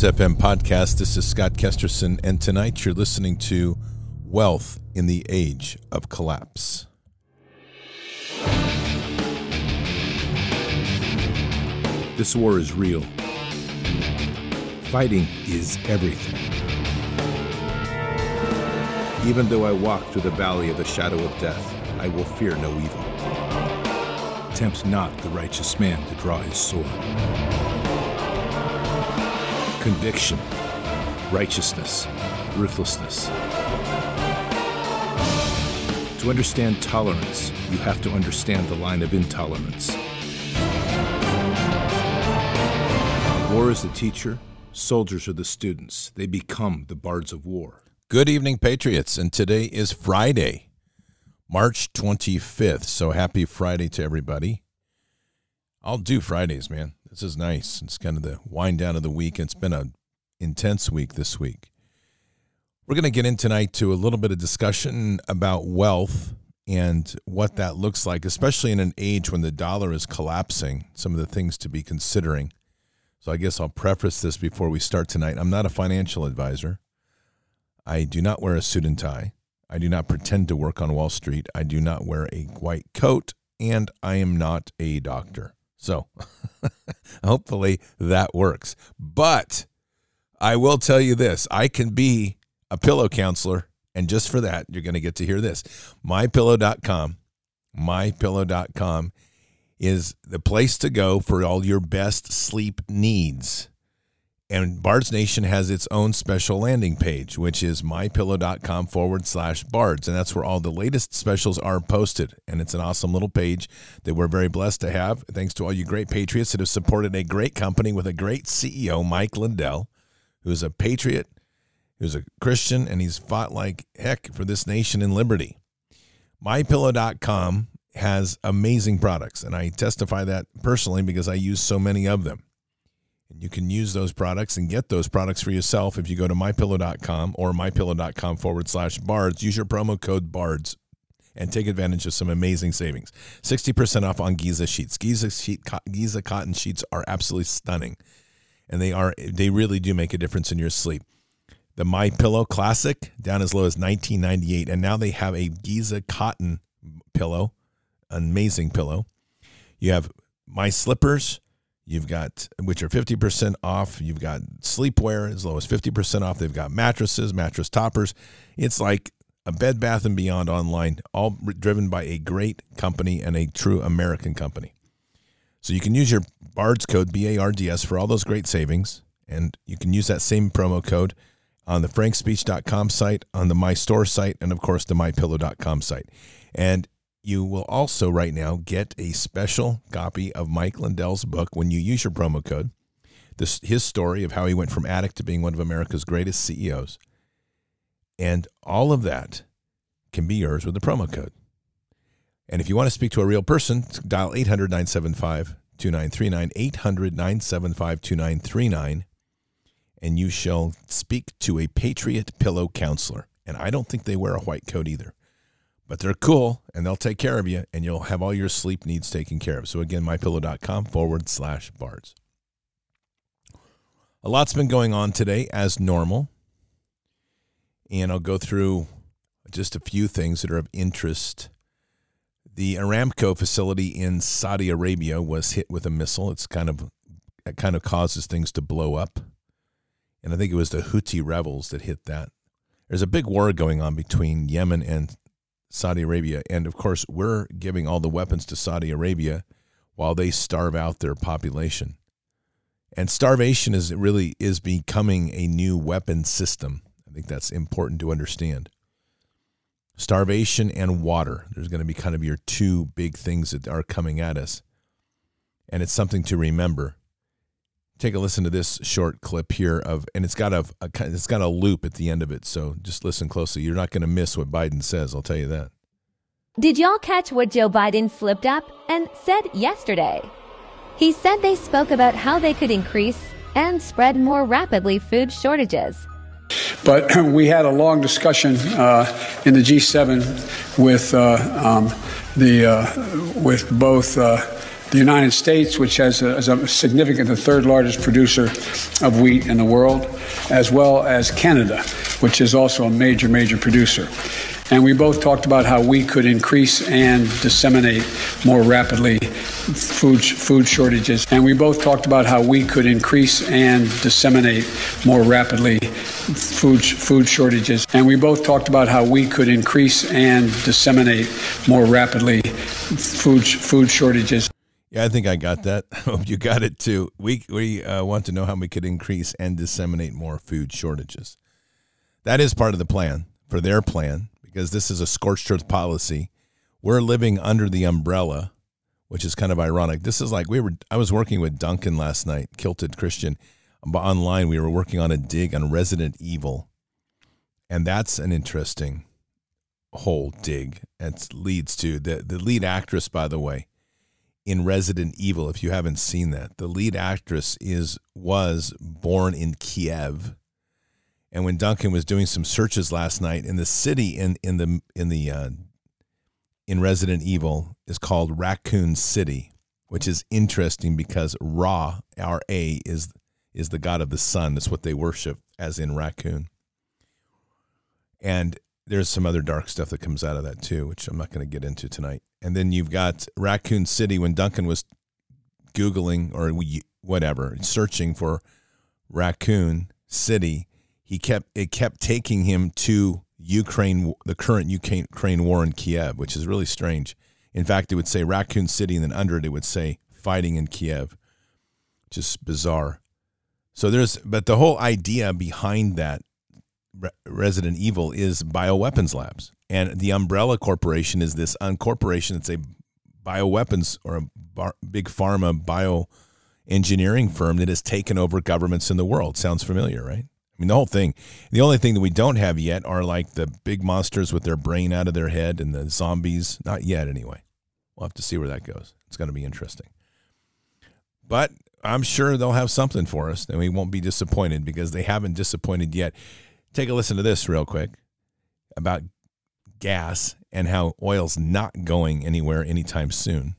Bards FM podcast. This is Scott Kesterson, and tonight you're listening to Wealth in the Age of Collapse. This war is real. Fighting is everything. Even though I walk through the valley of the shadow of death, I will fear no evil. Tempt not the righteous man to draw his sword conviction, righteousness, ruthlessness. To understand tolerance, you have to understand the line of intolerance. War is the teacher, soldiers are the students. They become the bards of war. Good evening, Patriots, and today is Friday, March 25th. So happy Friday to everybody. I'll do Fridays, man. This is nice. It's kind of the wind down of the week. It's been an intense week this week. We're going to get in tonight to a little bit of discussion about wealth and what that looks like, especially in an age when the dollar is collapsing, some of the things to be considering. So I guess I'll preface this before we start tonight. I'm not a financial advisor. I do not wear a suit and tie. I do not pretend to work on Wall Street. I do not wear a white coat, and I am not a doctor. So hopefully that works. But I will tell you this I can be a pillow counselor. And just for that, you're going to get to hear this. MyPillow.com, mypillow.com is the place to go for all your best sleep needs. And Bards Nation has its own special landing page, which is mypillow.com forward slash bards. And that's where all the latest specials are posted. And it's an awesome little page that we're very blessed to have. Thanks to all you great patriots that have supported a great company with a great CEO, Mike Lindell, who's a patriot, who's a Christian, and he's fought like heck for this nation and liberty. MyPillow.com has amazing products, and I testify that personally because I use so many of them. And you can use those products and get those products for yourself if you go to mypillow.com or mypillow.com forward slash bards. Use your promo code bards and take advantage of some amazing savings. 60% off on Giza sheets. Giza, sheet, Giza cotton sheets are absolutely stunning. And they are they really do make a difference in your sleep. The My Pillow Classic down as low as 1998 and now they have a Giza cotton pillow, amazing pillow. You have My Slippers You've got, which are 50% off. You've got sleepwear as low as 50% off. They've got mattresses, mattress toppers. It's like a Bed Bath and Beyond online, all driven by a great company and a true American company. So you can use your BARDS code, B A R D S, for all those great savings. And you can use that same promo code on the frankspeech.com site, on the My Store site, and of course the mypillow.com site. And you will also right now get a special copy of Mike Lindell's book when you use your promo code. This his story of how he went from addict to being one of America's greatest CEOs. And all of that can be yours with the promo code. And if you want to speak to a real person, dial 800 975 2939, 800 975 2939, and you shall speak to a Patriot Pillow counselor. And I don't think they wear a white coat either but they're cool and they'll take care of you and you'll have all your sleep needs taken care of. So again, mypillow.com forward slash bards. A lot's been going on today as normal. And I'll go through just a few things that are of interest. The Aramco facility in Saudi Arabia was hit with a missile. It's kind of it kind of causes things to blow up. And I think it was the Houthi rebels that hit that. There's a big war going on between Yemen and Saudi Arabia. And of course, we're giving all the weapons to Saudi Arabia while they starve out their population. And starvation is really is becoming a new weapon system. I think that's important to understand. Starvation and water. There's going to be kind of your two big things that are coming at us. And it's something to remember. Take a listen to this short clip here of, and it's got a, a it's got a loop at the end of it. So just listen closely. You're not going to miss what Biden says. I'll tell you that. Did y'all catch what Joe Biden flipped up and said yesterday? He said they spoke about how they could increase and spread more rapidly food shortages. But we had a long discussion uh, in the G7 with uh, um, the uh, with both uh, The United States, which has a, is a significant, the third largest producer of wheat in the world, as well as Canada, which is also a major, major producer. And we both talked about how we could increase and disseminate more rapidly food, food shortages. And we both talked about how we could increase and disseminate more rapidly food, food shortages. And we both talked about how we could increase and disseminate more rapidly food, food shortages. Yeah, I think I got that. Hope you got it too. We we uh, want to know how we could increase and disseminate more food shortages. That is part of the plan for their plan because this is a scorched earth policy. We're living under the umbrella, which is kind of ironic. This is like we were. I was working with Duncan last night, Kilted Christian, online. We were working on a dig on Resident Evil, and that's an interesting whole dig. It leads to the the lead actress, by the way, in Resident Evil. If you haven't seen that, the lead actress is was born in Kiev and when Duncan was doing some searches last night in the city in in the in the uh, in Resident Evil is called Raccoon City, which is interesting because Ra R A is is the god of the sun. That's what they worship, as in raccoon. And there's some other dark stuff that comes out of that too, which I'm not going to get into tonight. And then you've got Raccoon City when Duncan was googling or whatever, searching for Raccoon City he kept it kept taking him to Ukraine, the current Ukraine war in Kiev, which is really strange. In fact, it would say Raccoon City, and then under it, it would say fighting in Kiev. Just bizarre. So there's, but the whole idea behind that Resident Evil is bioweapons labs, and the Umbrella Corporation is this uncorporation. It's a bioweapons or a bar, big pharma bio engineering firm that has taken over governments in the world. Sounds familiar, right? I mean, the whole thing. The only thing that we don't have yet are like the big monsters with their brain out of their head and the zombies. Not yet, anyway. We'll have to see where that goes. It's going to be interesting. But I'm sure they'll have something for us, and we won't be disappointed because they haven't disappointed yet. Take a listen to this real quick about gas and how oil's not going anywhere anytime soon.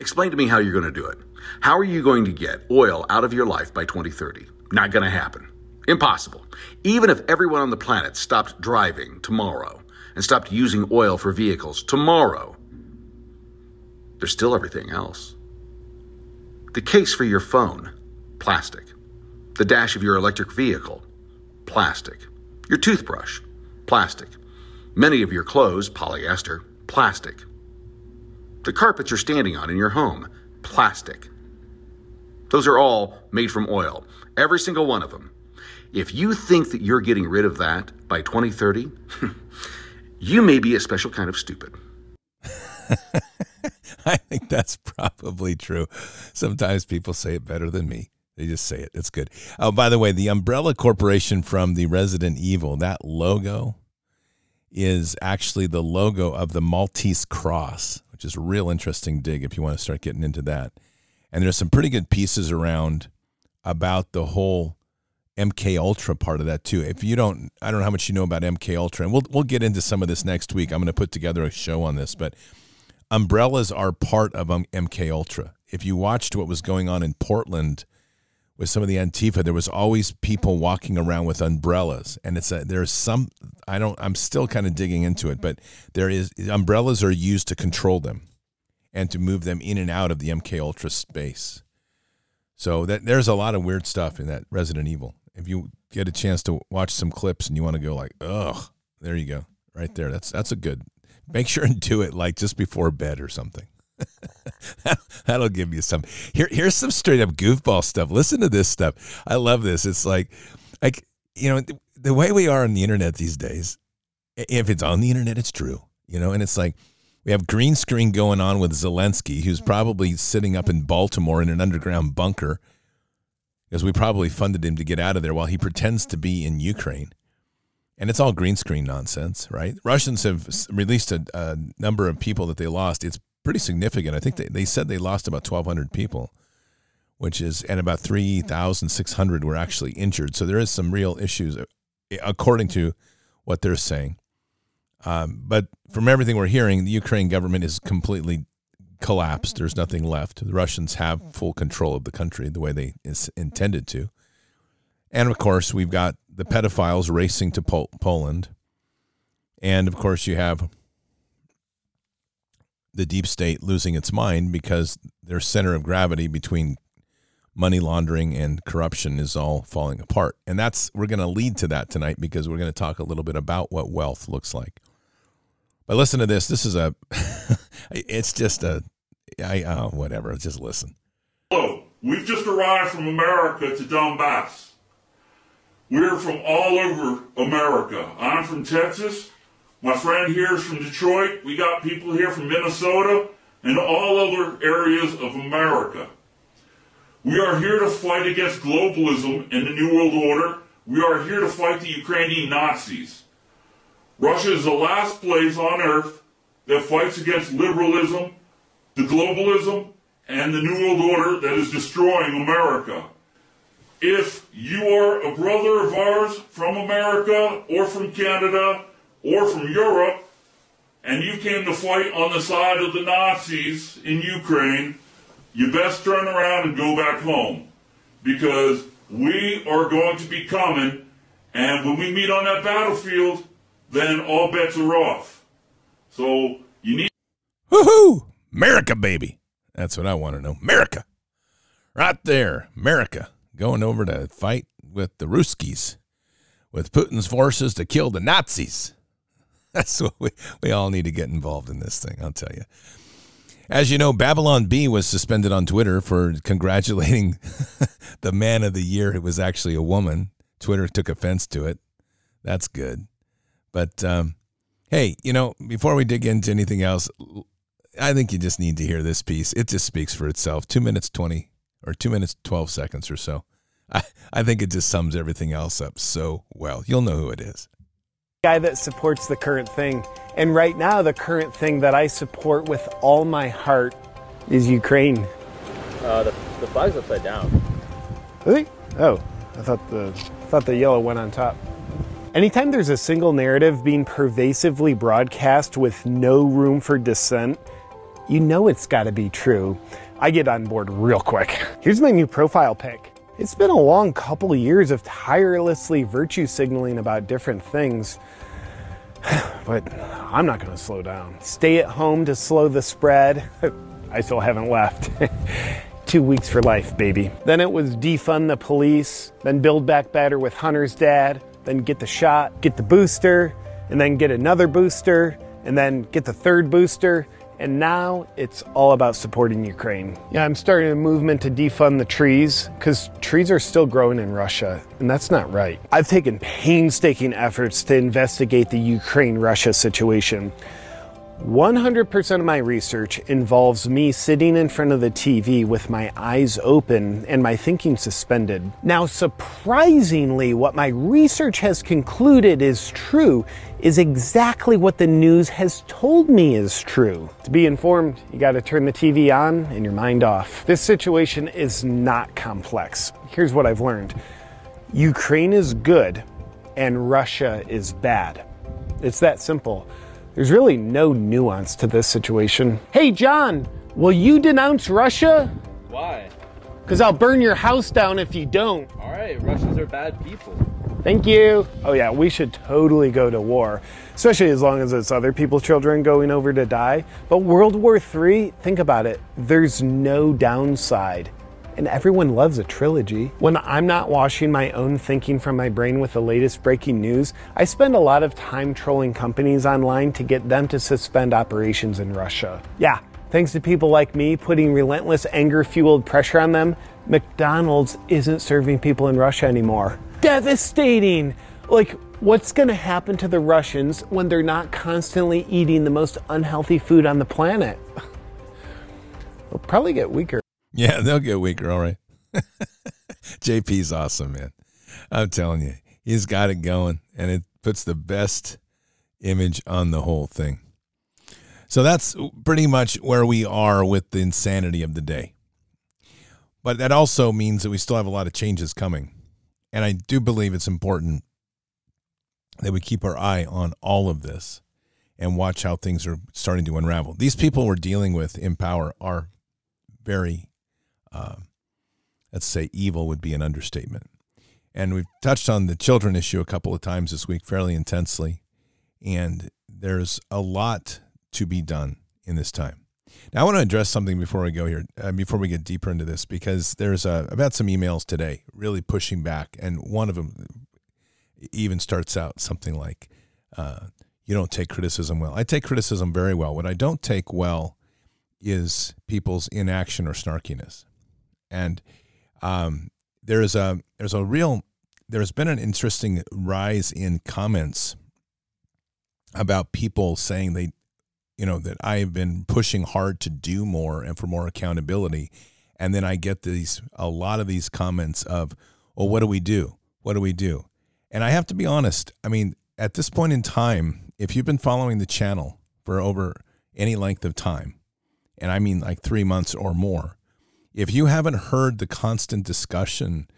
Explain to me how you're going to do it. How are you going to get oil out of your life by 2030? Not going to happen. Impossible. Even if everyone on the planet stopped driving tomorrow and stopped using oil for vehicles tomorrow, there's still everything else. The case for your phone, plastic. The dash of your electric vehicle, plastic. Your toothbrush, plastic. Many of your clothes, polyester, plastic. The carpet you're standing on in your home, plastic. Those are all made from oil, every single one of them. If you think that you're getting rid of that by 2030, you may be a special kind of stupid. I think that's probably true. Sometimes people say it better than me. They just say it. It's good. Oh, by the way, the Umbrella Corporation from the Resident Evil, that logo is actually the logo of the Maltese Cross, which is a real interesting dig if you want to start getting into that. And there's some pretty good pieces around about the whole MK Ultra part of that too. If you don't, I don't know how much you know about MK Ultra, and we'll we'll get into some of this next week. I'm going to put together a show on this, but umbrellas are part of MK Ultra. If you watched what was going on in Portland with some of the Antifa, there was always people walking around with umbrellas, and it's a, there's some I don't I'm still kind of digging into it, but there is umbrellas are used to control them and to move them in and out of the MK Ultra space. So that there's a lot of weird stuff in that Resident Evil if you get a chance to watch some clips and you want to go like, ugh, there you go, right there. That's that's a good. Make sure and do it like just before bed or something. That'll give you some. Here, here's some straight up goofball stuff. Listen to this stuff. I love this. It's like, like you know, the way we are on the internet these days. If it's on the internet, it's true. You know, and it's like we have green screen going on with Zelensky, who's mm-hmm. probably sitting up in Baltimore in an underground bunker because we probably funded him to get out of there while he pretends to be mm-hmm. in Ukraine. And it's all green screen nonsense, right? Russians have released a, a number of people that they lost. It's pretty significant. I think they, they said they lost about 1,200 people, which is, and about 3,600 were actually injured. So there is some real issues, uh, according to what they're saying. Um, but from everything we're hearing, the Ukraine government is completely collapsed. There's nothing left. The Russians have full control of the country the way they is intended to. And of course, we've got the pedophiles racing to Pol- Poland. And of course, you have the deep state losing its mind because their center of gravity between money laundering and corruption is all falling apart. And that's we're going to lead to that tonight because we're going to talk a little bit about what wealth looks like. But listen to this. This is a it's just a I oh, whatever, just listen. Hello. We've just arrived from America to Donbass. We're from all over America. I'm from Texas. My friend here is from Detroit. We got people here from Minnesota and all other areas of America. We are here to fight against globalism and the New World Order. We are here to fight the Ukrainian Nazis. Russia is the last place on earth that fights against liberalism, the globalism, and the New World Order that is destroying America. If you are a brother of ours from America or from Canada or from Europe, and you came to fight on the side of the Nazis in Ukraine, you best turn around and go back home because we are going to be coming, and when we meet on that battlefield, then all bets are off. So you need. Woohoo! America, baby. That's what I want to know. America. Right there. America. Going over to fight with the Ruskies, with Putin's forces to kill the Nazis. That's what we, we all need to get involved in this thing, I'll tell you. As you know, Babylon Bee was suspended on Twitter for congratulating the man of the year. It was actually a woman. Twitter took offense to it. That's good. But um, hey, you know, before we dig into anything else, I think you just need to hear this piece. It just speaks for itself. Two minutes 20 or two minutes, 12 seconds or so. I, I think it just sums everything else up so well. You'll know who it is guy that supports the current thing. And right now, the current thing that I support with all my heart is Ukraine. Uh, the, the flag's upside down. Really? Oh, I thought the I thought the yellow went on top. Anytime there's a single narrative being pervasively broadcast with no room for dissent, you know it's got to be true. I get on board real quick. Here's my new profile pic. It's been a long couple of years of tirelessly virtue signaling about different things, but I'm not going to slow down. Stay at home to slow the spread. I still haven't left. Two weeks for life, baby. Then it was defund the police, then build back better with Hunter's dad, then get the shot, get the booster, and then get another booster, and then get the third booster, and now it's all about supporting Ukraine. Yeah, I'm starting a movement to defund the trees because trees are still growing in Russia, and that's not right. I've taken painstaking efforts to investigate the Ukraine Russia situation. 100% of my research involves me sitting in front of the TV with my eyes open and my thinking suspended. Now, surprisingly, what my research has concluded is true is exactly what the news has told me is true. To be informed, you got to turn the TV on and your mind off. This situation is not complex. Here's what I've learned Ukraine is good and Russia is bad. It's that simple. There's really no nuance to this situation. Hey, John, will you denounce Russia? Why? Because I'll burn your house down if you don't. All right, Russians are bad people. Thank you. Oh, yeah, we should totally go to war, especially as long as it's other people's children going over to die. But World War III, think about it, there's no downside. And everyone loves a trilogy. When I'm not washing my own thinking from my brain with the latest breaking news, I spend a lot of time trolling companies online to get them to suspend operations in Russia. Yeah, thanks to people like me putting relentless anger fueled pressure on them, McDonald's isn't serving people in Russia anymore. Devastating! Like, what's gonna happen to the Russians when they're not constantly eating the most unhealthy food on the planet? They'll probably get weaker. Yeah, they'll get weaker, all right. JP's awesome, man. I'm telling you, he's got it going, and it puts the best image on the whole thing. So that's pretty much where we are with the insanity of the day. But that also means that we still have a lot of changes coming. And I do believe it's important that we keep our eye on all of this and watch how things are starting to unravel. These people we're dealing with in power are very, uh, let's say, evil would be an understatement. And we've touched on the children issue a couple of times this week fairly intensely. And there's a lot to be done in this time. Now, I want to address something before we go here, uh, before we get deeper into this, because there's a, I've had some emails today really pushing back. And one of them even starts out something like, uh, you don't take criticism well. I take criticism very well. What I don't take well is people's inaction or snarkiness. And um, there is a there's a real there's been an interesting rise in comments about people saying they you know that I have been pushing hard to do more and for more accountability. And then I get these a lot of these comments of well what do we do? What do we do? And I have to be honest I mean at this point in time if you've been following the channel for over any length of time and I mean like 3 months or more if you haven't heard the constant discussion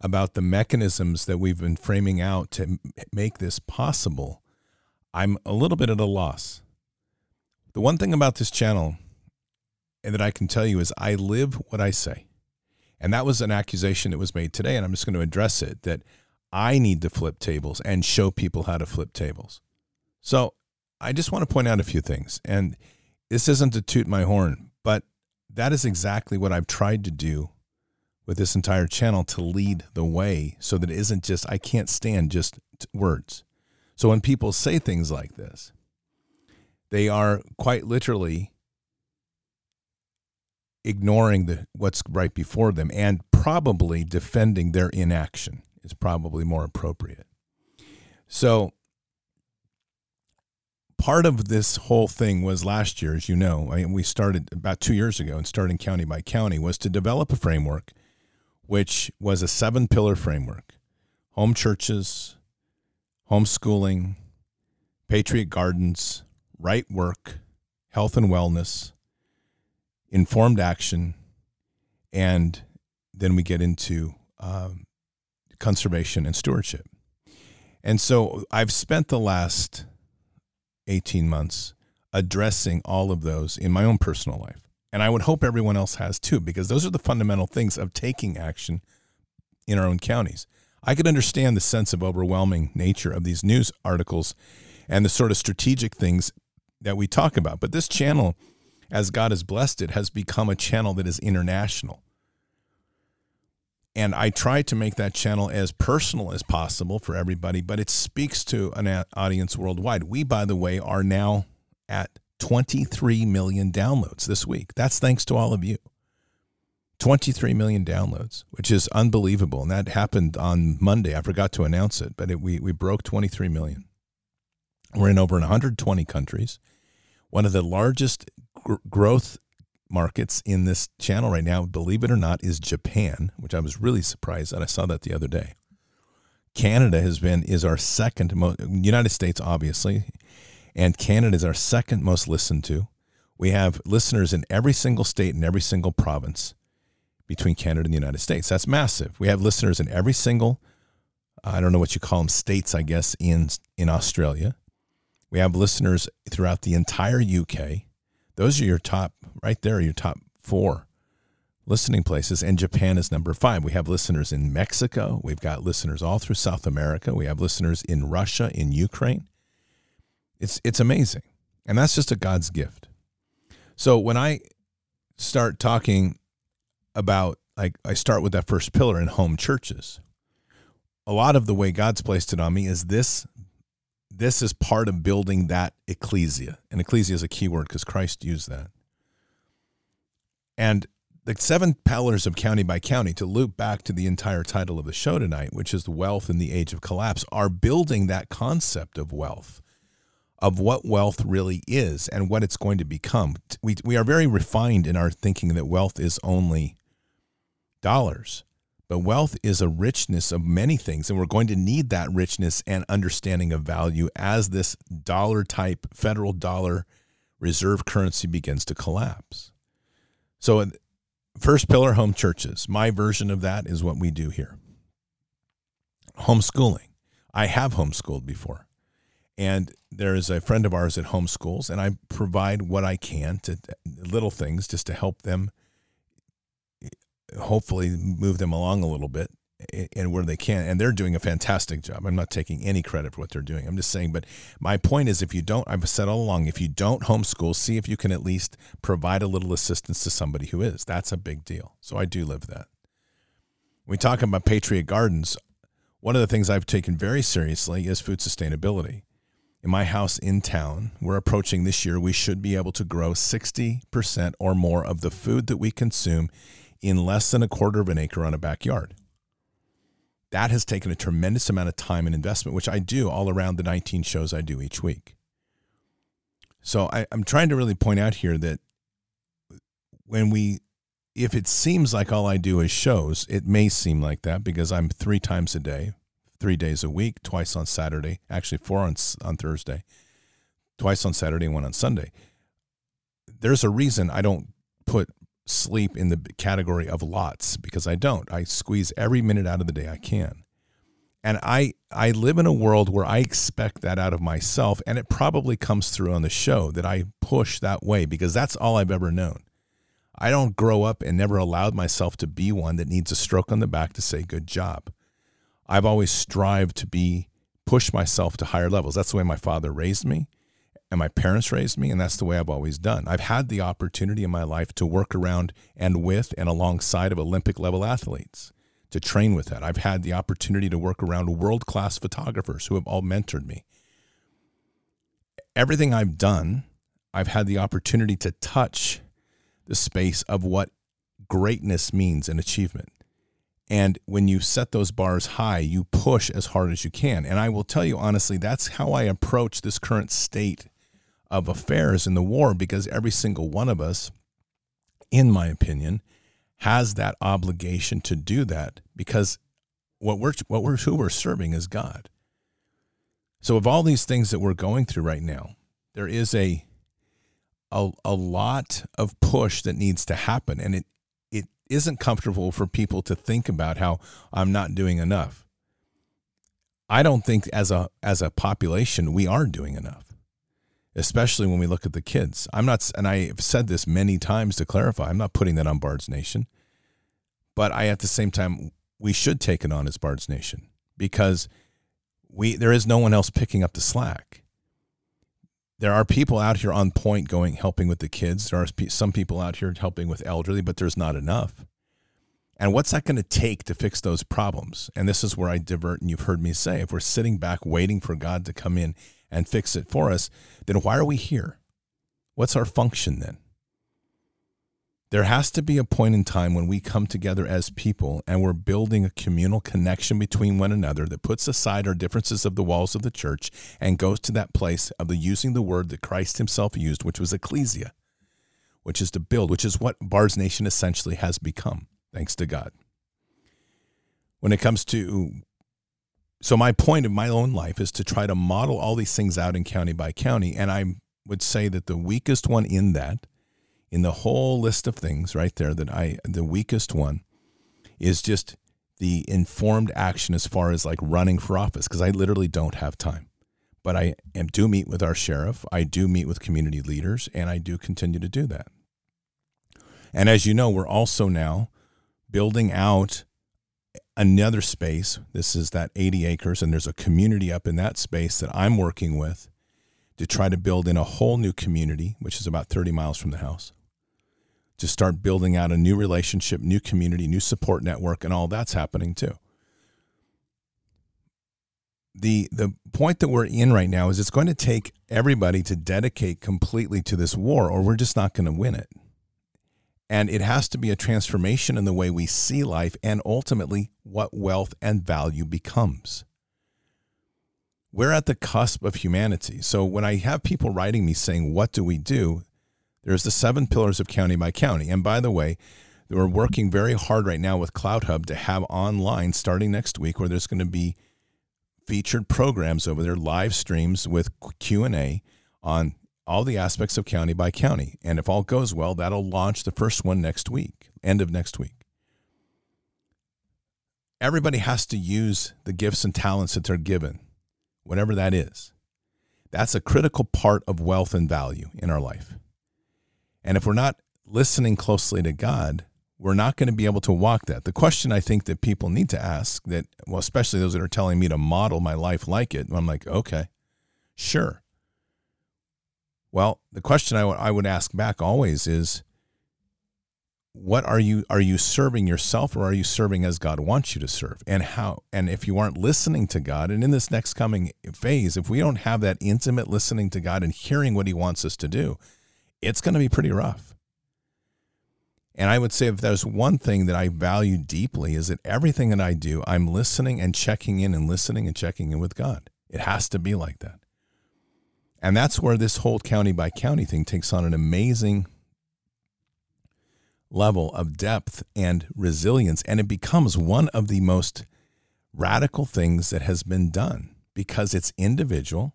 about the mechanisms that we've been framing out to make this possible, I'm a little bit at a loss. The one thing about this channel and that I can tell you is I live what I say. And that was an accusation that was made today, and I'm just going to address it that I need to flip tables and show people how to flip tables. So I just want to point out a few things. And this isn't to toot my horn, but that is exactly what I've tried to do with this entire channel to lead the way so that it isn't just, I can't stand just words. So when people say things like this, they are quite literally ignoring the what's right before them and probably defending their inaction is probably more appropriate. So part of this whole thing was last year, as you know, I we started about two years ago and starting county by county was to develop a framework, which was a seven pillar framework home churches, homeschooling, patriot gardens, right work, health and wellness, informed action, and then we get into um, conservation and stewardship. And so I've spent the last 18 months addressing all of those in my own personal life. And I would hope everyone else has too, because those are the fundamental things of taking action in our own counties. I could understand the sense of overwhelming nature of these news articles and the sort of strategic things that we talk about. But this channel, as God has blessed it, has become a channel that is international. And I try to make that channel as personal as possible for everybody, but it speaks to an audience worldwide. We, by the way, are now at 23 million downloads this week. That's thanks to all of you. 23 million downloads, which is unbelievable. And that happened on Monday. I forgot to announce it, but it, we, we broke 23 million. We're in over 120 countries. One of the largest gr- growth markets in this channel right now, believe it or not, is Japan, which I was really surprised that I saw that the other day. Canada has been is our second most United States obviously, and Canada is our second most listened to. We have listeners in every single state and every single province between Canada and the United States. That's massive. We have listeners in every single I don't know what you call them states, I guess in in Australia. We have listeners throughout the entire UK. Those are your top, right there, your top four listening places. And Japan is number five. We have listeners in Mexico. We've got listeners all through South America. We have listeners in Russia, in Ukraine. It's, it's amazing. And that's just a God's gift. So when I start talking about, like, I start with that first pillar in home churches, a lot of the way God's placed it on me is this this is part of building that ecclesia. And ecclesia is a key word because Christ used that. And the seven pillars of county by county, to loop back to the entire title of the show tonight, which is Wealth in the Age of Collapse, are building that concept of wealth, of what wealth really is and what it's going to become. We, we are very refined in our thinking that wealth is only dollars. But wealth is a richness of many things, and we're going to need that richness and understanding of value as this dollar type federal dollar reserve currency begins to collapse. So, uh, first pillar home churches. My version of that is what we do here. Homeschooling. I have homeschooled before. And there is a friend of ours that homeschools, and I provide what I can to little things just to help them, hopefully move them along a little bit and where they can. And they're doing a fantastic job. I'm not taking any credit for what they're doing. I'm just saying, but my point is if you don't, I've said all along, if you don't homeschool, see if you can at least provide a little assistance to somebody who is. That's a big deal. So I do live that. We talk about Patriot Gardens, one of the things I've taken very seriously is food sustainability. In my house in town, we're approaching this year, we should be able to grow 60% or more of the food that we consume in less than a quarter of an acre on a backyard that has taken a tremendous amount of time and investment, which I do all around the 19 shows I do each week. So I, am trying to really point out here that when we, if it seems like all I do is shows, it may seem like that because I'm three times a day, three days a week, twice on Saturday, actually four on, on Thursday, twice on Saturday, one on Sunday. There's a reason I don't put sleep in the category of lots because I don't. I squeeze every minute out of the day I can. And I I live in a world where I expect that out of myself and it probably comes through on the show that I push that way because that's all I've ever known. I don't grow up and never allowed myself to be one that needs a stroke on the back to say good job. I've always strived to be push myself to higher levels. That's the way my father raised me and my parents raised me, and that's the way I've always done. I've had the opportunity in my life to work around and with and alongside of Olympic level athletes to train with that. I've had the opportunity to work around world class photographers who have all mentored me. Everything I've done, I've had the opportunity to touch the space of what greatness means and achievement. And when you set those bars high, you push as hard as you can. And I will tell you honestly, that's how I approach this current state of affairs in the war because every single one of us, in my opinion, has that obligation to do that because what we're what we're who we're serving is God. So of all these things that we're going through right now, there is a a, a lot of push that needs to happen and it it isn't comfortable for people to think about how I'm not doing enough. I don't think as a as a population we are doing enough especially when we look at the kids. I'm not, and I've said this many times to clarify, I'm not putting that on Bards Nation, but I, at the same time, we should take it on as Bards Nation because we, there is no one else picking up the slack. There are people out here on point going, helping with the kids. There are some people out here helping with elderly, but there's not enough. And what's that going to take to fix those problems? And this is where I divert, and you've heard me say if we're sitting back waiting for God to come in and fix it for us, then why are we here? What's our function then? There has to be a point in time when we come together as people and we're building a communal connection between one another that puts aside our differences of the walls of the church and goes to that place of the using the word that Christ himself used, which was ecclesia, which is to build, which is what Bards Nation essentially has become, thanks to God. When it comes to so my point of my own life is to try to model all these things out in county by county and i would say that the weakest one in that in the whole list of things right there that i the weakest one is just the informed action as far as like running for office because i literally don't have time. But i am, do meet with our sheriff i do meet with community leaders and i do continue to do that. And as you know we're also now building out another space. This is that 80 acres, and there's a community up in that space that I'm working with to try to build in a whole new community, which is about 30 miles from the house, to start building out a new relationship, new community, new support network, and all that's happening too. The, the point that we're in right now is it's going to take everybody to dedicate completely to this war, or we're just not going to win it. And it has to be a transformation in the way we see life and ultimately what wealth and value becomes. We're at the cusp of humanity. So when I have people writing me saying, What do we do? There's the seven pillars of county by county. And by the way, we're working very hard right now with CloutHub to have online starting next week where there's going to be featured programs over there, live streams with Q&A on all the aspects of county by county. And if all goes well, that'll launch the first one next week, end of next week. Everybody has to use the gifts and talents that they're given, whatever that is. That's a critical part of wealth and value in our life. And if we're not listening closely to God, we're not going to be able to walk that. The question I think that people need to ask that, well, especially those that are telling me to model my life like it, I'm like, okay, sure. Well, the question I, w- I would ask back always is, what are you are you serving yourself or are you serving as God wants you to serve? And how and if you aren't listening to God and in this next coming phase if we don't have that intimate listening to God and hearing what he wants us to do it's going to be pretty rough. And I would say if there's one thing that I value deeply is that everything that I do I'm listening and checking in and listening and checking in with God. It has to be like that and that's where this whole county by county thing takes on an amazing level of depth and resilience. And it becomes one of the most radical things that has been done because it's individual,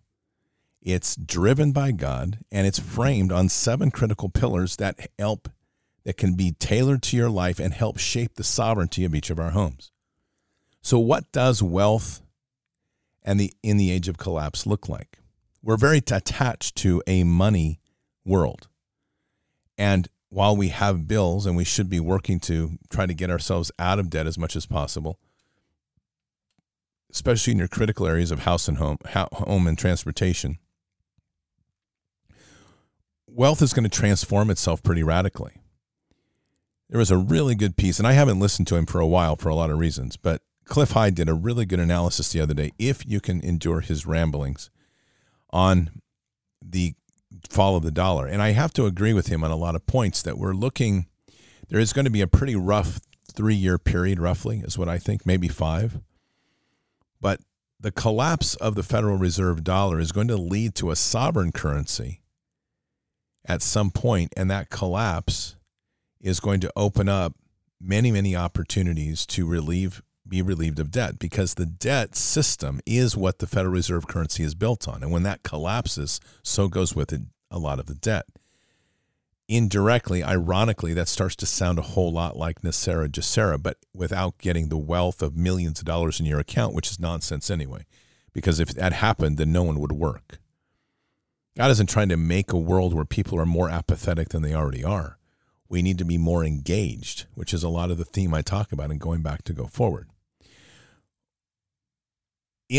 it's driven by God, and it's framed on seven critical pillars that help, that can be tailored to your life and help shape the sovereignty of each of our homes. So, what does wealth and the in the age of collapse look like? We're very attached to a money world. And while we have bills and we should be working to try to get ourselves out of debt as much as possible, especially in your critical areas of house and home, home and transportation, wealth is going to transform itself pretty radically. There was a really good piece, and I haven't listened to him for a while for a lot of reasons, but Cliff High did a really good analysis the other day. If you can endure his ramblings on the fall of the dollar. And I have to agree with him on a lot of points that we're looking, there is going to be a pretty rough three year period, roughly, is what I think, maybe five. But the collapse of the Federal Reserve dollar is going to lead to a sovereign currency at some point, and that collapse is going to open up many, many opportunities to relieve be relieved of debt because the debt system is what the Federal Reserve currency is built on. And when that collapses, so goes with it a lot of the debt. Indirectly, ironically, that starts to sound a whole lot like NESARA GESARA, but without getting the wealth of millions of dollars in your account, which is nonsense anyway. Because if that happened, then no one would work. God isn't trying to make a world where people are more apathetic than they already are. We need to be more engaged, which is a lot of the theme I talk about in going back to go forward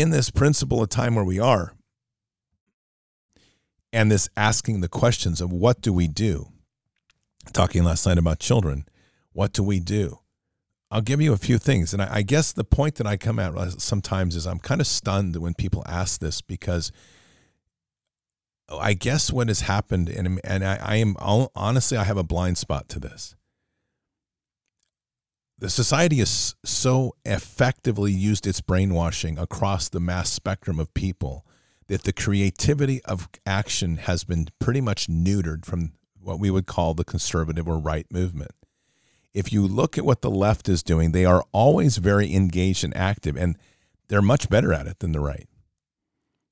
in this principle of time where we are and this asking the questions of what do we do talking last night about children what do we do? I'll give you a few things and I, I, guess the point that i come at sometimes is i'm kind of stunned when people ask this because i guess what has happened and, and I, I am honestly i have a blind spot to this the society has so effectively used its brainwashing across the mass spectrum of people that the creativity of action has been pretty much neutered from what we would call the conservative or right movement. If you look at what the left is doing, they are always very engaged and active, and they're much better at it than the right,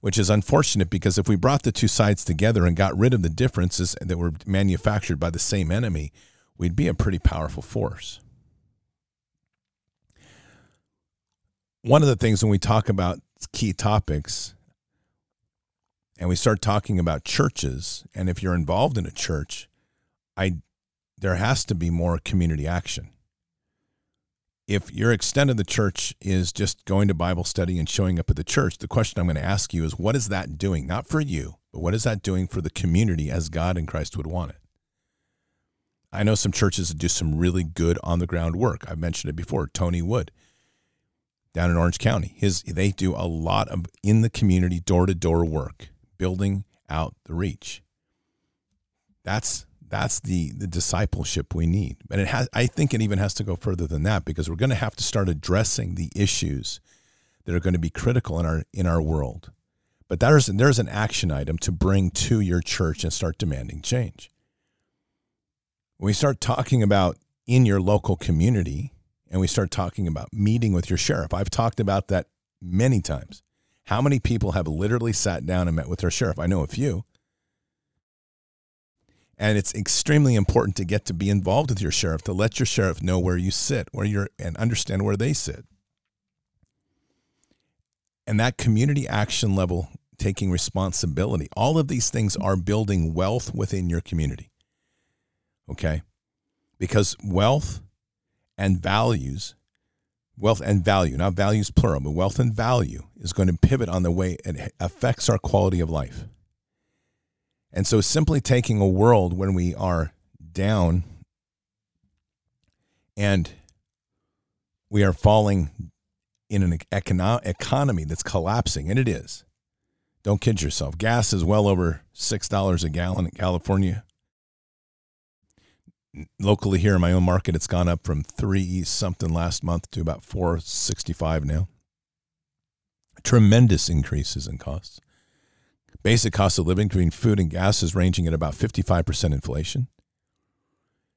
which is unfortunate because if we brought the two sides together and got rid of the differences that were manufactured by the same enemy, we'd be a pretty powerful force. One of the things when we talk about key topics and we start talking about churches and if you're involved in a church i there has to be more community action. If your extent of the church is just going to bible study and showing up at the church the question i'm going to ask you is what is that doing? Not for you but what is that doing for the community as god and christ would want it? I know some churches that do some really good on the ground work. I've mentioned it before tony wood down in Orange County. His they do a lot of in the community door to door work, building out the reach. That's that's the the discipleship we need. But it has I think it even has to go further than that because we're going to have to start addressing the issues that are going to be critical in our in our world. But there's there's an action item to bring to your church and start demanding change. When we start talking about in your local community, and we start talking about meeting with your sheriff. I've talked about that many times. How many people have literally sat down and met with their sheriff? I know a few. And it's extremely important to get to be involved with your sheriff, to let your sheriff know where you sit, where you're and understand where they sit. And that community action level taking responsibility. All of these things are building wealth within your community. Okay? Because wealth and values, wealth and value, not values plural, but wealth and value is going to pivot on the way it affects our quality of life. And so simply taking a world when we are down and we are falling in an econo- economy that's collapsing, and it is. Don't kid yourself. Gas is well over $6 a gallon in California. Locally here in my own market, it's gone up from three something last month to about 465 now. Tremendous increases in costs. Basic cost of living between food and gas is ranging at about 55% inflation.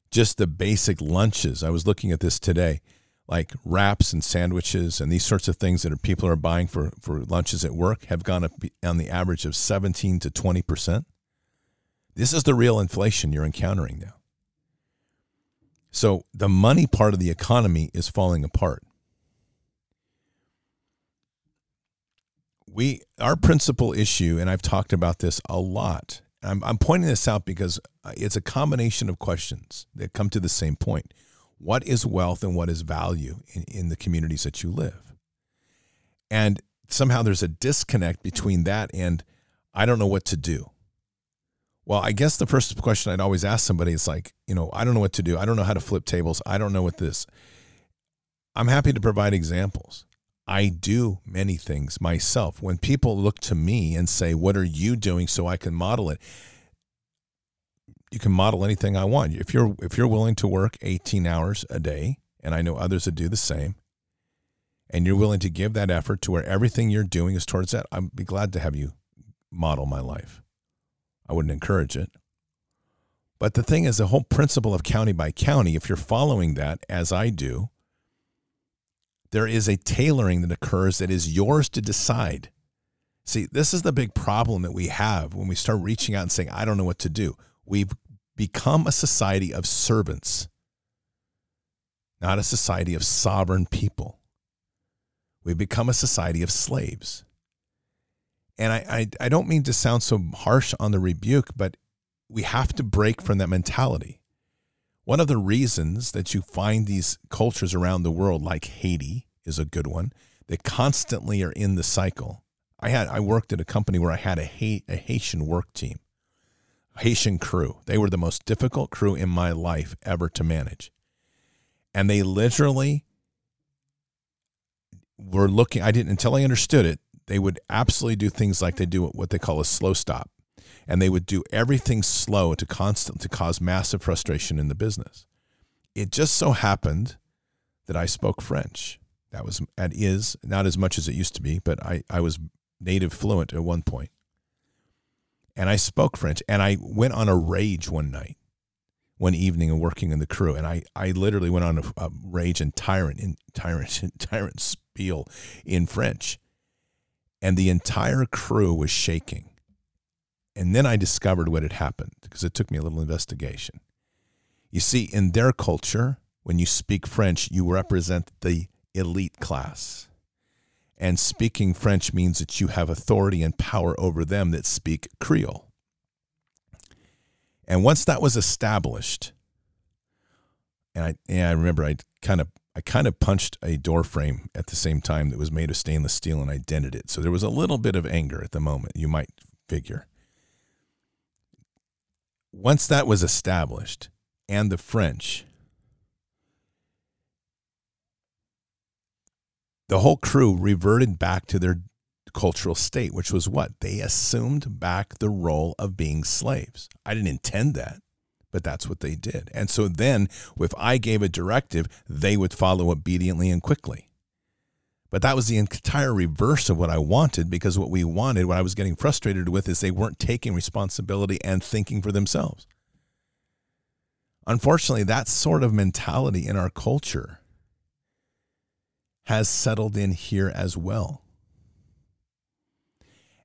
Just the basic lunches. I was looking at this today like wraps and sandwiches and these sorts of things that are, people are buying for, for lunches at work have gone up on the average of 17 to 20%. This is the real inflation you're encountering now. So the money part of the economy is falling apart. We our principal issue, and I've talked about this a lot. I'm, I'm pointing this out because uh, it's a combination of questions that come to the same point what is wealth and what is value in, in the communities that you live. And somehow there's a disconnect between that and I don't know what to do. Well, I guess the first question I'd always ask somebody is like, you know, I don't know what to do. I don't know how to flip tables. I don't know what this. I'm happy to provide examples. I do many things myself. When people look to me and say, What are you doing so I can model it? you can model anything I want. If you're if you're willing to work 18 hours a day, and I know others that do the same, and you're willing to give that effort to where everything you're doing is towards that, I'd be glad to have you model my life. I wouldn't encourage it. But the thing is, the whole principle of county by county, if you're following that as I do, there is a tailoring that occurs that is yours to decide. See, this is the big problem that we have when we start reaching out and saying, I don't know what to do. We've become a society of servants, not a society of sovereign people. We've become a society of slaves. And I, I, I, don't mean to sound so harsh on the rebuke, but we have to break from that mentality. One of the reasons that you find these cultures around the world, like Haiti, is a good one, that constantly are in the cycle. I had I worked at a company where I had a, a Haitian work team. Haitian crew. They were the most difficult crew in my life ever to manage. And they literally were looking, I didn't, until I understood it, they would absolutely do things like they do what they call a slow stop. And they would do everything slow to constant to cause massive frustration in the business. It just so happened that I spoke French. That was and is not as much as it used to be, but I, I was native fluent at one point and I spoke French. And I went on a rage one night, one evening, and working in the crew. And I, I literally went on a, a rage and tyrant, in, tyrant, tyrant spiel in French. And the entire crew was shaking. And then I discovered what had happened because it took me a little investigation. You see, in their culture, when you speak French, you represent the elite class. And speaking French means that you have authority and power over them that speak Creole. And once that was established, and I, and I remember I kind of I kind of punched a door frame at the same time that was made of stainless steel and I dented it. So there was a little bit of anger at the moment, you might figure. Once that was established, and the French the whole crew reverted back to their cultural state, which was what? They assumed back the role of being slaves. I didn't intend that, but that's what they did. And so then, if I gave a directive, they would follow obediently and quickly. But that was the entire reverse of what I wanted because what we wanted, what I was getting frustrated with, is they weren't taking responsibility and thinking for themselves. Unfortunately, that sort of mentality in our culture has settled in here as well.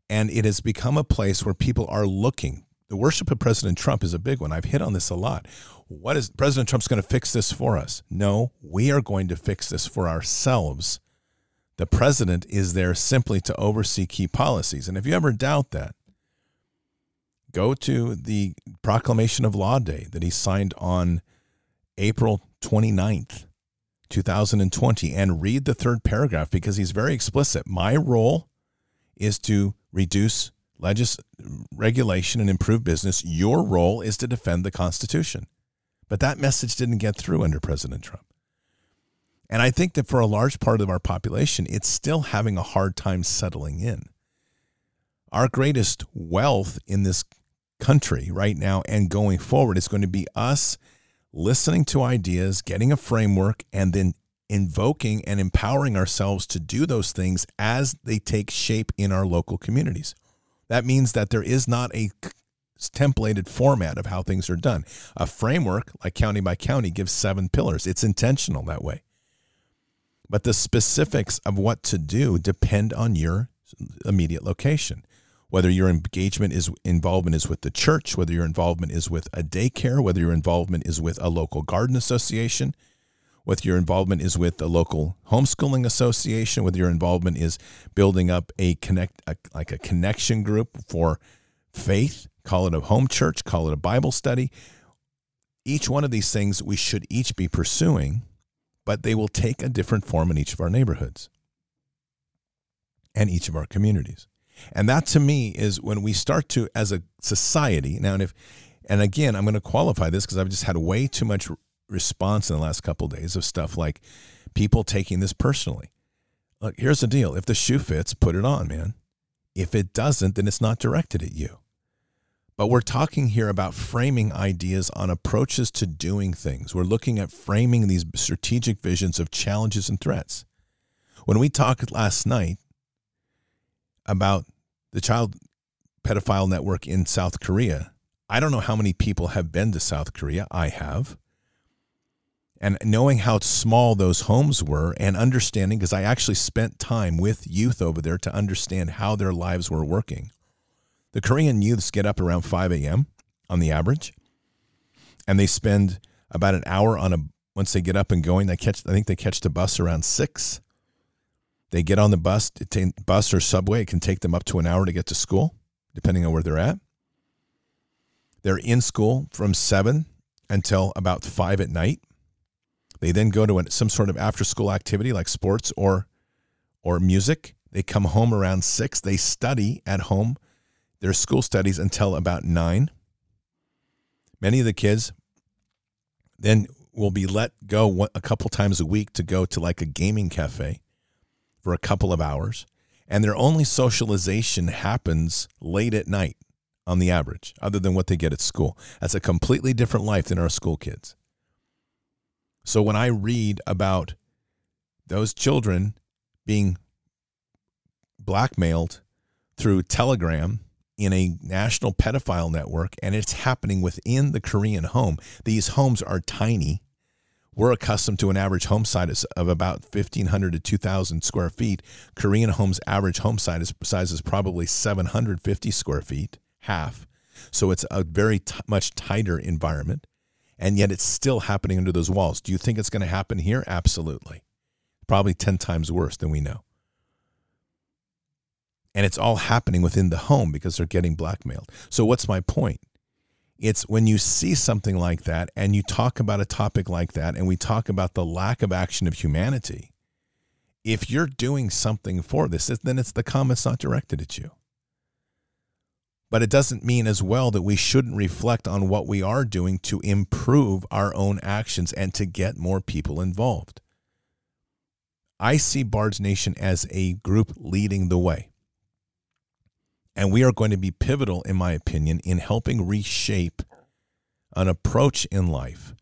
And it has become a place where people are looking. The worship of President Trump is a big one. I've hit on this a lot. What is President Trump's going to fix this for us? No, we are going to fix this for ourselves The president is there simply to oversee key policies. And if you ever doubt that, go to the proclamation of law day that he signed on April 29th, 2020, and read the third paragraph because he's very explicit. My role is to reduce legis- regulation and improve business. Your role is to defend the Constitution. But that message didn't get through under President Trump. And I think that for a large part of our population, it's still having a hard time settling in. Our greatest wealth in this country right now and going forward is going to be us listening to ideas, getting a framework, and then invoking and empowering ourselves to do those things as they take shape in our local communities. That means that there is not a templated format of how things are done. A framework, like county by county, gives seven pillars. It's intentional that way. But the specifics of what to do depend on your immediate location. Whether your engagement is involvement is with the church, whether your involvement is with a daycare, whether your involvement is with a local garden association, whether your involvement is with a local homeschooling association, whether your involvement is building up a connect a, like a connection group for faith, call it a home church, call it a Bible study. Each one of these things we should each be pursuing but they will take a different form in each of our neighborhoods and each of our communities. And that to me is when we start to, as a society, now, and if, and again, I'm going to qualify this because I've just had way too much response in the last couple of days of stuff like people taking this personally. Look, here's the deal if the shoe fits, put it on, man. If it doesn't, then it's not directed at you. But we're talking here about framing ideas on approaches to doing things. We're looking at framing these strategic visions of challenges and threats. When we talked last night about the child pedophile network in South Korea, I don't know how many people have been to South Korea. I have. And knowing how small those homes were and understanding, because I actually spent time with youth over there to understand how their lives were working the Korean youths get up around 5 a.m. on the average, and they spend about an hour on a. Once they get up and going, they catch. I think they catch the bus around six. They get on the bus, bus or subway. It can take them up to an hour to get to school, depending on where they're at. They're in school from seven until about five at night. They then go to some sort of after-school activity like sports or or music. They come home around six. They study at home their school studies until about nine. Many of the kids then will be let go a couple times a week to go to like a gaming cafe for a couple of hours. And their only socialization happens late at night on the average, other than what they get at school. That's a completely different life than our school kids. So when I read about those children being blackmailed through Telegram in a national pedophile network, and it's happening within the Korean home. These homes are tiny. We're accustomed to an average home size of about 1,500 to 2,000 square feet. Korean homes' average home size is, probably 750 square feet, half. So it's a very t- much tighter environment, and yet it's still happening under those walls. Do you think it's going to happen here? Absolutely. Probably 10 times worse than we know. And it's all happening within the home because they're getting blackmailed. So, what's my point? It's when you see something like that and you talk about a topic like that and we talk about the lack of action of humanity. If you're doing something for this, then it's the comment's not directed at you. But it doesn't mean as well that we shouldn't reflect on what we are doing to improve our own actions and to get more people involved. I see Bards Nation as a group leading the way. And we are going to be pivotal, in my opinion, in helping reshape an approach in life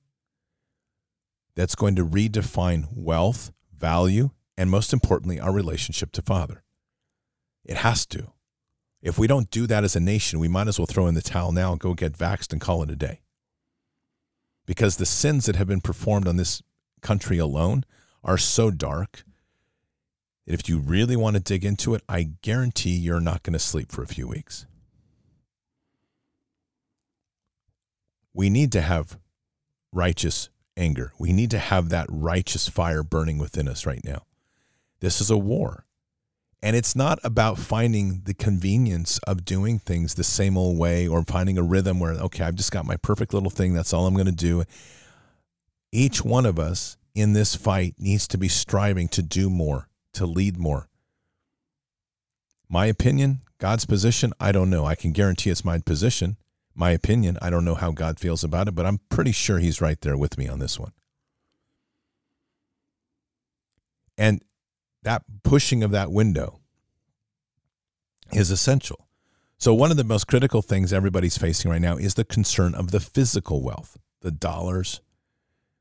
that's going to redefine wealth, value, and most importantly, our relationship to Father. It has to. If we don't do that as a nation, we might as well throw in the towel now and go get vaxxed and call it a day. Because the sins that have been performed on this country alone are so dark that if you really want to dig into it, I guarantee you're not going to sleep for a few weeks. We need to have righteous anger. We need to have that righteous fire burning within us right now. This is a war. And it's not about finding the convenience of doing things the same old way or finding a rhythm where, okay, I've just got my perfect little thing. That's all I'm going to do. Each one of us in this fight needs to be striving to do more, to lead more. My opinion, God's position, I don't know. I can guarantee it's my position. My opinion, I don't know how God feels about it, but I'm pretty sure he's right there with me on this one. And that pushing of that window is essential. So, one of the most critical things everybody's facing right now is the concern of the physical wealth, the dollars.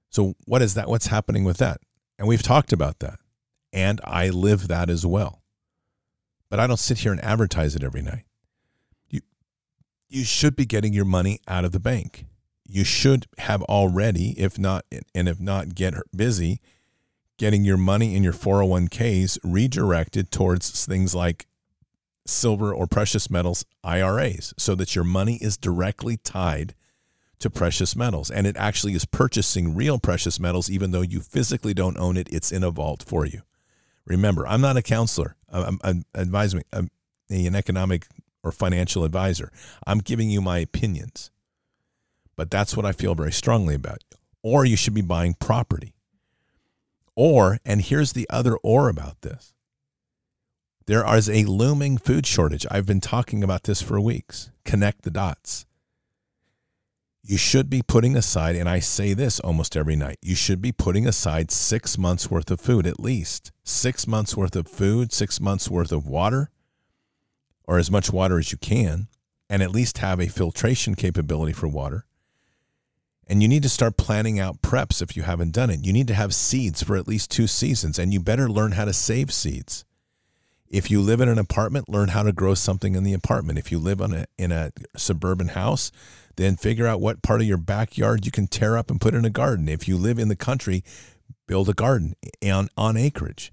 So, what is that? What's happening with that? And we've talked about that. And I live that as well. But I don't sit here and advertise it every night. You, you should be getting your money out of the bank. You should have already, if not, and if not, get busy getting your money in your 401ks redirected towards things like silver or precious metals IRAs so that your money is directly tied to precious metals. And it actually is purchasing real precious metals even though you physically don't own it. It's in a vault for you. Remember i'm not a counselor. I'm, I'm advising an economic or financial advisor. I'm giving you my opinions. But that's what i feel very strongly about. Or you should be buying property or, and here's the other or about this there is a looming food shortage. I've been talking about this for weeks. Connect the dots. You should be putting aside, and I say this almost every night, you should be putting aside six months worth of food at least. Six months worth of food, six months worth of water, or as much water as you can, and at least have a filtration capability for water. And you need to start planning out preps if you haven't done it. You need to have seeds for at least two seasons, and you better learn how to save seeds. If you live in an apartment, learn how to grow something in the apartment. If you live on a, in a suburban house, then figure out what part of your backyard you can tear up and put in a garden. If you live in the country, build a garden on, on acreage.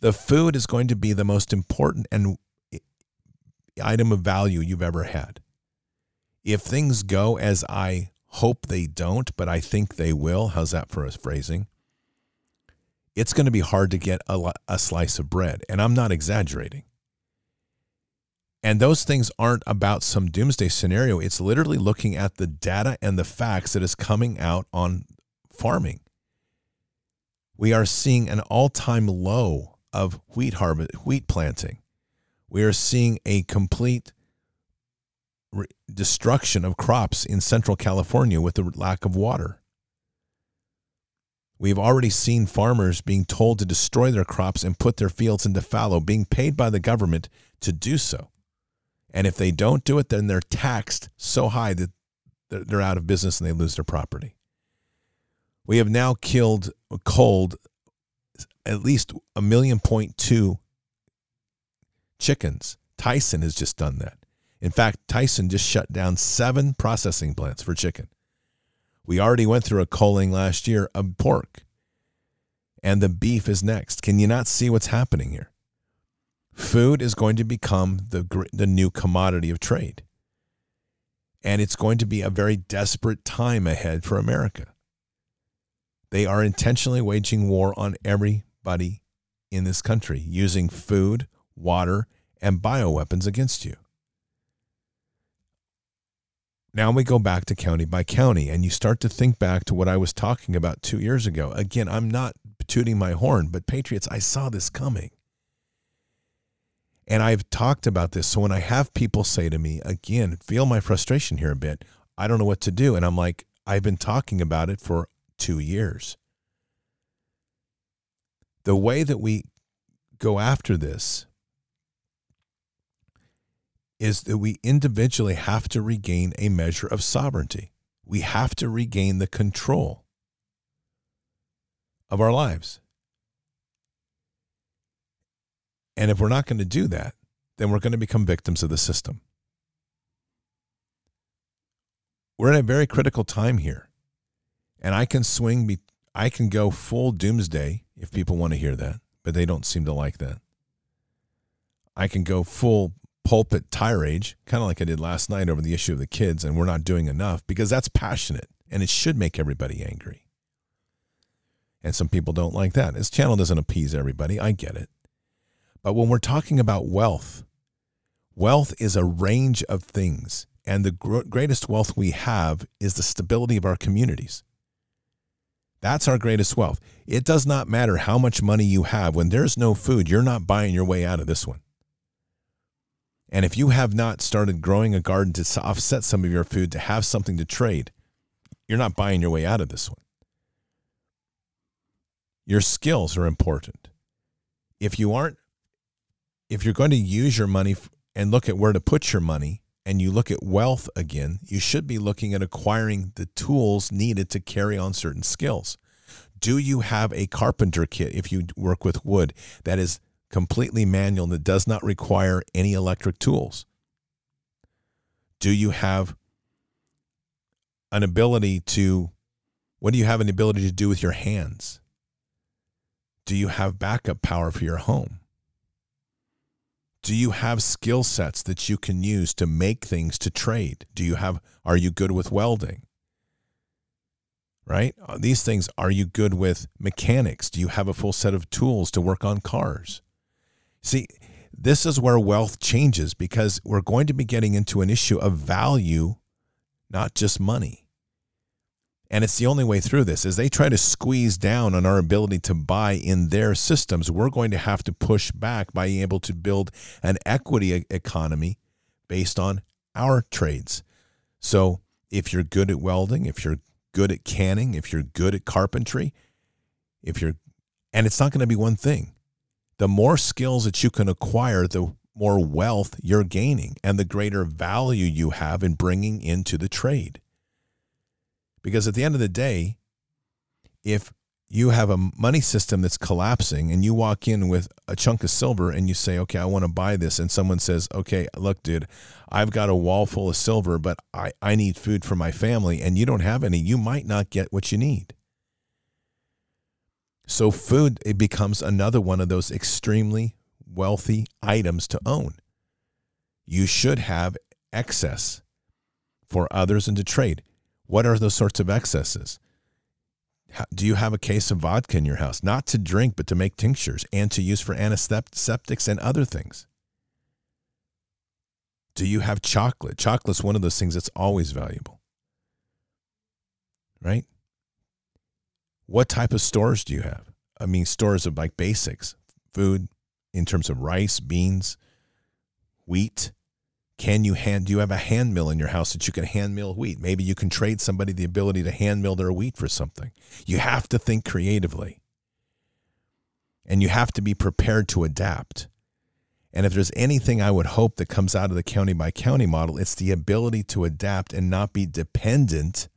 The food is going to be the most important and eh, item of value you've ever had. If things go as I hope they don't, but I think they will. How's that for a phrasing? It's going to be hard to get a, a slice of bread. And I'm not exaggerating. And those things aren't about some doomsday scenario. It's literally looking at the data and the facts that is coming out on farming. We are seeing an all time low of wheat harvest, wheat planting. We are seeing a complete destruction of crops in central California with the lack of water. We've already seen farmers being told to destroy their crops and put their fields into fallow, being paid by the government to do so. And if they don't do it, then they're taxed so high that they're out of business and they lose their property. We have now killed cold at least a million point two chickens. Tyson has just done that. In fact, Tyson just shut down seven processing plants for chicken. We already went through a culling last year of pork. And the beef is next. Can you not see what's happening here? Food is going to become the, the new commodity of trade. And it's going to be a very desperate time ahead for America. They are intentionally waging war on everybody in this country using food, water, and bioweapons against you. Now we go back to county by county, and you start to think back to what I was talking about two years ago. Again, I'm not tooting my horn, but Patriots, I saw this coming. And I've talked about this. So when I have people say to me, again, feel my frustration here a bit, I don't know what to do. And I'm like, I've been talking about it for two years. The way that we go after this is that we individually have to regain a measure of sovereignty. We have to regain the control of our lives. And if we're not going to do that, then we're going to become victims of the system. We're in a very critical time here. And I can swing, be, I can go full doomsday if people want to hear that, but they don't seem to like that. I can go full pulpit tirade, kind of like I did last night over the issue of the kids, and we're not doing enough because that's passionate and it should make everybody angry. And some people don't like that. This channel doesn't appease everybody. I get it. But when we're talking about wealth, wealth is a range of things. And the gr- greatest wealth we have is the stability of our communities. That's our greatest wealth. It does not matter how much money you have. When there's no food, you're not buying your way out of this one. And if you have not started growing a garden to offset some of your food, to have something to trade, you're not buying your way out of this one. Your skills are important. If you aren't, if you're going to use your money and look at where to put your money, and you look at wealth again, you should be looking at acquiring the tools needed to carry on certain skills. Do you have a carpenter kit if you work with wood that is completely manual that does not require any electric tools? Do you have an ability to, what do you have an ability to do with your hands? Do you have backup power for your home? Do you have skill sets that you can use to make things to trade? Do you have, are you good with welding? Right? Uh, these things, are you good with mechanics? Do you have a full set of tools to work on cars? See, this is where wealth changes because we're going to be getting into an issue of value, not just money. And it's the only way through this. As they try to squeeze down on our ability to buy in their systems, we're going to have to push back by being able to build an equity economy based on our trades. So if you're good at welding, if you're good at canning, if you're good at carpentry, if you're, and it's not going to be one thing. The more skills that you can acquire, the more wealth you're gaining and the greater value you have in bringing into the trade. Because at the end of the day, if you have a money system that's collapsing and you walk in with a chunk of silver and you say, okay, I want to buy this. And someone says, okay, look, dude, I've got a wall full of silver, but I, I need food for my family and you don't have any, you might not get what you need. So food, it becomes another one of those extremely wealthy items to own. You should have excess for others and to trade. What are those sorts of excesses? do you have a case of vodka in your house? Not to drink, but to make tinctures and to use for antiseptics and other things. Do you have chocolate? Chocolate's one of those things that's always valuable. Right? What type of stores do you have? I mean, stores of like basics, food in terms of rice, beans, wheat, can you hand do you have a hand mill in your house that you can hand mill wheat? Maybe you can trade somebody the ability to hand mill their wheat for something. You have to think creatively. And you have to be prepared to adapt. And if there's anything I would hope that comes out of the county by county model, it's the ability to adapt and not be dependent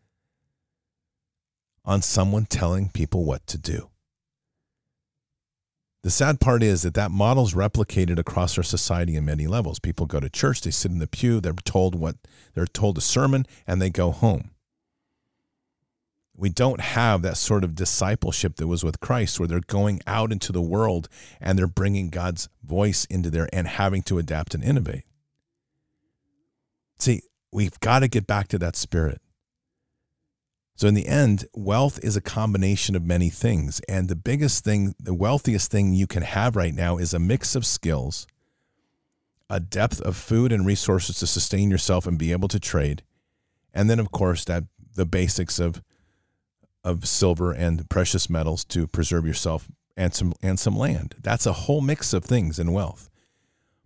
on someone telling people what to do. The sad part is that that model is replicated across our society in many levels. People go to church, they sit in the pew, they're told what they're told a sermon, and they go home. We don't have that sort of discipleship that was with Christ, where they're going out into the world and they're bringing God's voice into there and having to adapt and innovate. See, we've got to get back to that spirit. So, in the end, wealth is a combination of many things. And the biggest thing, the wealthiest thing you can have right now is a mix of skills, a depth of food and resources to sustain yourself and be able to trade. And then, of course, that the basics of, of silver and precious metals to preserve yourself and some, and some land. That's a whole mix of things in wealth.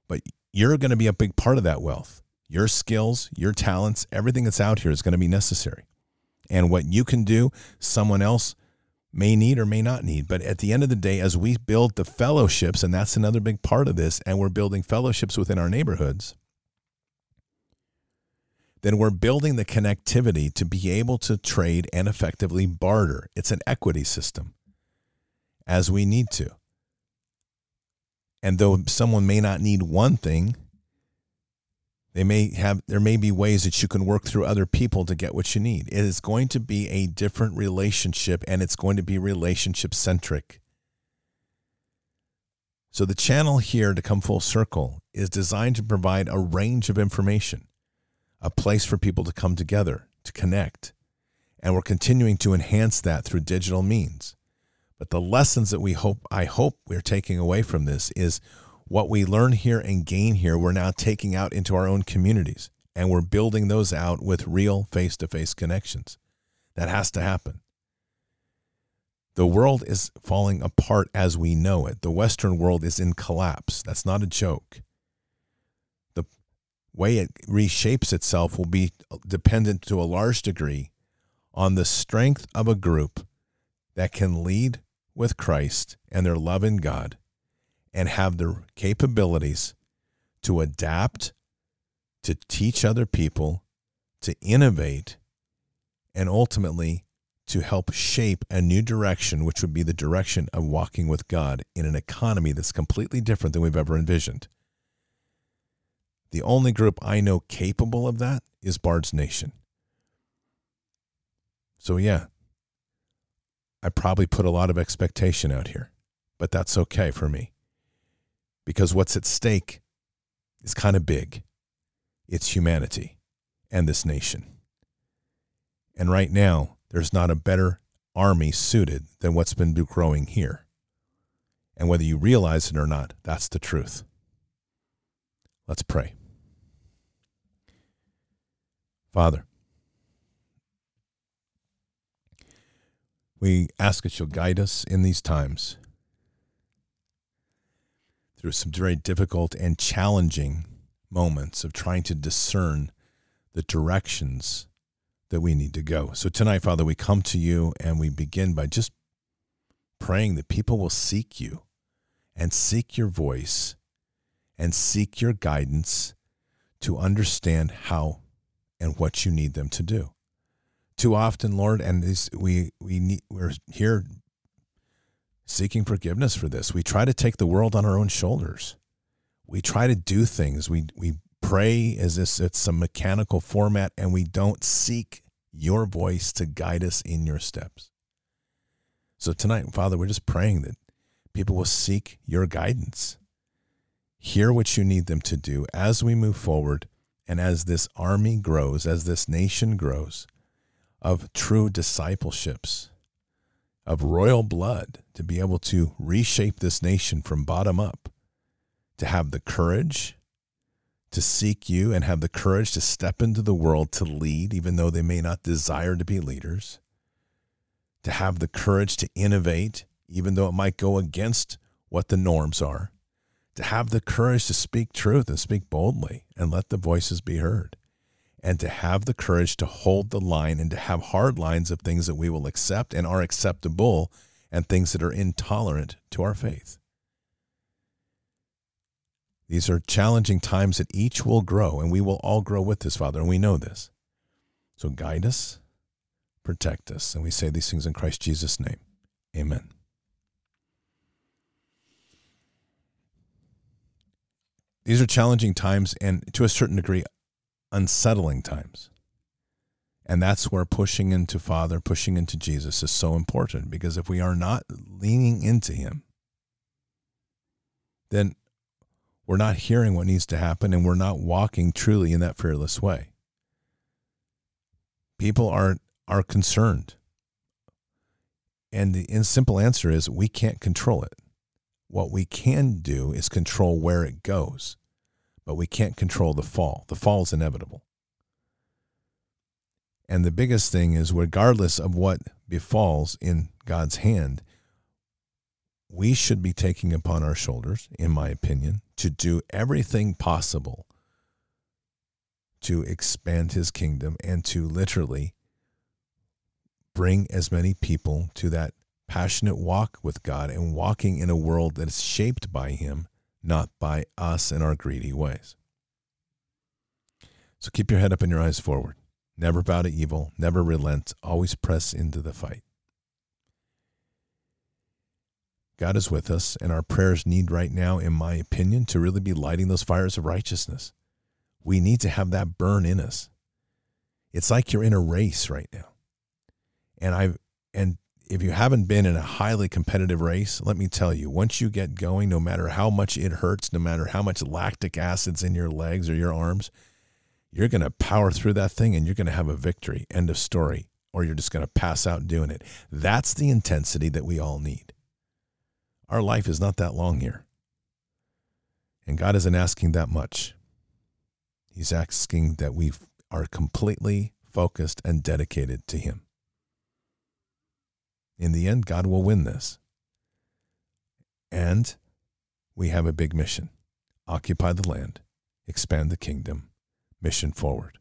But you're going to be a big part of that wealth. Your skills, your talents, everything that's out here is going to be necessary. And what you can do, someone else may need or may not need. But at the end of the day, as we build the fellowships, and that's another big part of this, and we're building fellowships within our neighborhoods, then we're building the connectivity to be able to trade and effectively barter. It's an equity system as we need to. And though someone may not need one thing, they may have there may be ways that you can work through other people to get what you need. It is going to be a different relationship and it's going to be relationship centric. So the channel here to come full circle is designed to provide a range of information, a place for people to come together, to connect. And we're continuing to enhance that through digital means. But the lessons that we hope, I hope we're taking away from this is what we learn here and gain here, we're now taking out into our own communities and we're building those out with real face to face connections. That has to happen. The world is falling apart as we know it. The Western world is in collapse. That's not a joke. The way it reshapes itself will be dependent to a large degree on the strength of a group that can lead with Christ and their love in God and have the capabilities to adapt, to teach other people, to innovate, and ultimately to help shape a new direction, which would be the direction of walking with God in an economy that's completely different than we've ever envisioned. The only group I know capable of that is Bards Nation. So, yeah, I probably put a lot of expectation out here, but that's okay for me because what's at stake is kind of big. It's humanity and this nation. And right now, there's not a better army suited than what's been growing here. And whether you realize it or not, that's the truth. Let's pray. Father, we ask that you'll guide us in these times through some very difficult and challenging moments of trying to discern the directions that we need to go. So tonight, Father, we come to you and we begin by just praying that people will seek you and seek your voice and seek your guidance to understand how and what you need them to do. Too often, Lord, and this, we we need, we're here seeking forgiveness for this. We try to take the world on our own shoulders. We try to do things. We we pray as if it's some mechanical format and we don't seek your voice to guide us in your steps. So tonight, Father, we're just praying that people will seek your guidance. Hear what you need them to do as we move forward and as this army grows, as this nation grows of true discipleships, of royal blood to be able to reshape this nation from bottom up, to have the courage to seek you and have the courage to step into the world to lead, even though they may not desire to be leaders, to have the courage to innovate, even though it might go against what the norms are, to have the courage to speak truth and speak boldly and let the voices be heard, and to have the courage to hold the line and to have hard lines of things that we will accept and are acceptable and things that are intolerant to our faith. These are challenging times that each will grow, and we will all grow with this, Father, and we know this. So guide us, protect us, and we say these things in Christ Jesus' name. Amen. These are challenging times and to a certain degree, unsettling times. And that's where pushing into Father, pushing into Jesus is so important because if we are not leaning into Him, then we're not hearing what needs to happen and we're not walking truly in that fearless way. People are are concerned. And the simple answer is we can't control it. What we can do is control where it goes, but we can't control the fall. The fall is inevitable. And the biggest thing is, regardless of what befalls in God's hand, we should be taking upon our shoulders, in my opinion, to do everything possible to expand his kingdom and to literally bring as many people to that passionate walk with God and walking in a world that is shaped by him, not by us and our greedy ways. So keep your head up and your eyes forward. Never bow to evil, never relent, always press into the fight. God is with us, and our prayers need right now, in my opinion, to really be lighting those fires of righteousness. We need to have that burn in us. It's like you're in a race right now. And I and if you haven't been in a highly competitive race, let me tell you, once you get going, no matter how much it hurts, no matter how much lactic acid's in your legs or your arms, you're going to power through that thing and you're going to have a victory. End of story. or you're just going to pass out doing it. That's the intensity that we all need. Our life is not that long here. And God isn't asking that much. He's asking that we are completely focused and dedicated to Him. In the end, God will win this. And we have a big mission occupy the land, expand the kingdom, mission forward.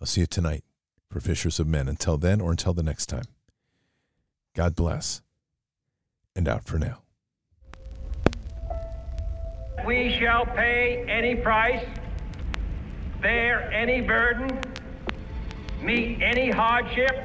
I'll see you tonight for Fishers of Men. Until then, or until the next time, God bless and out for now. We shall pay any price, bear any burden, meet any hardship,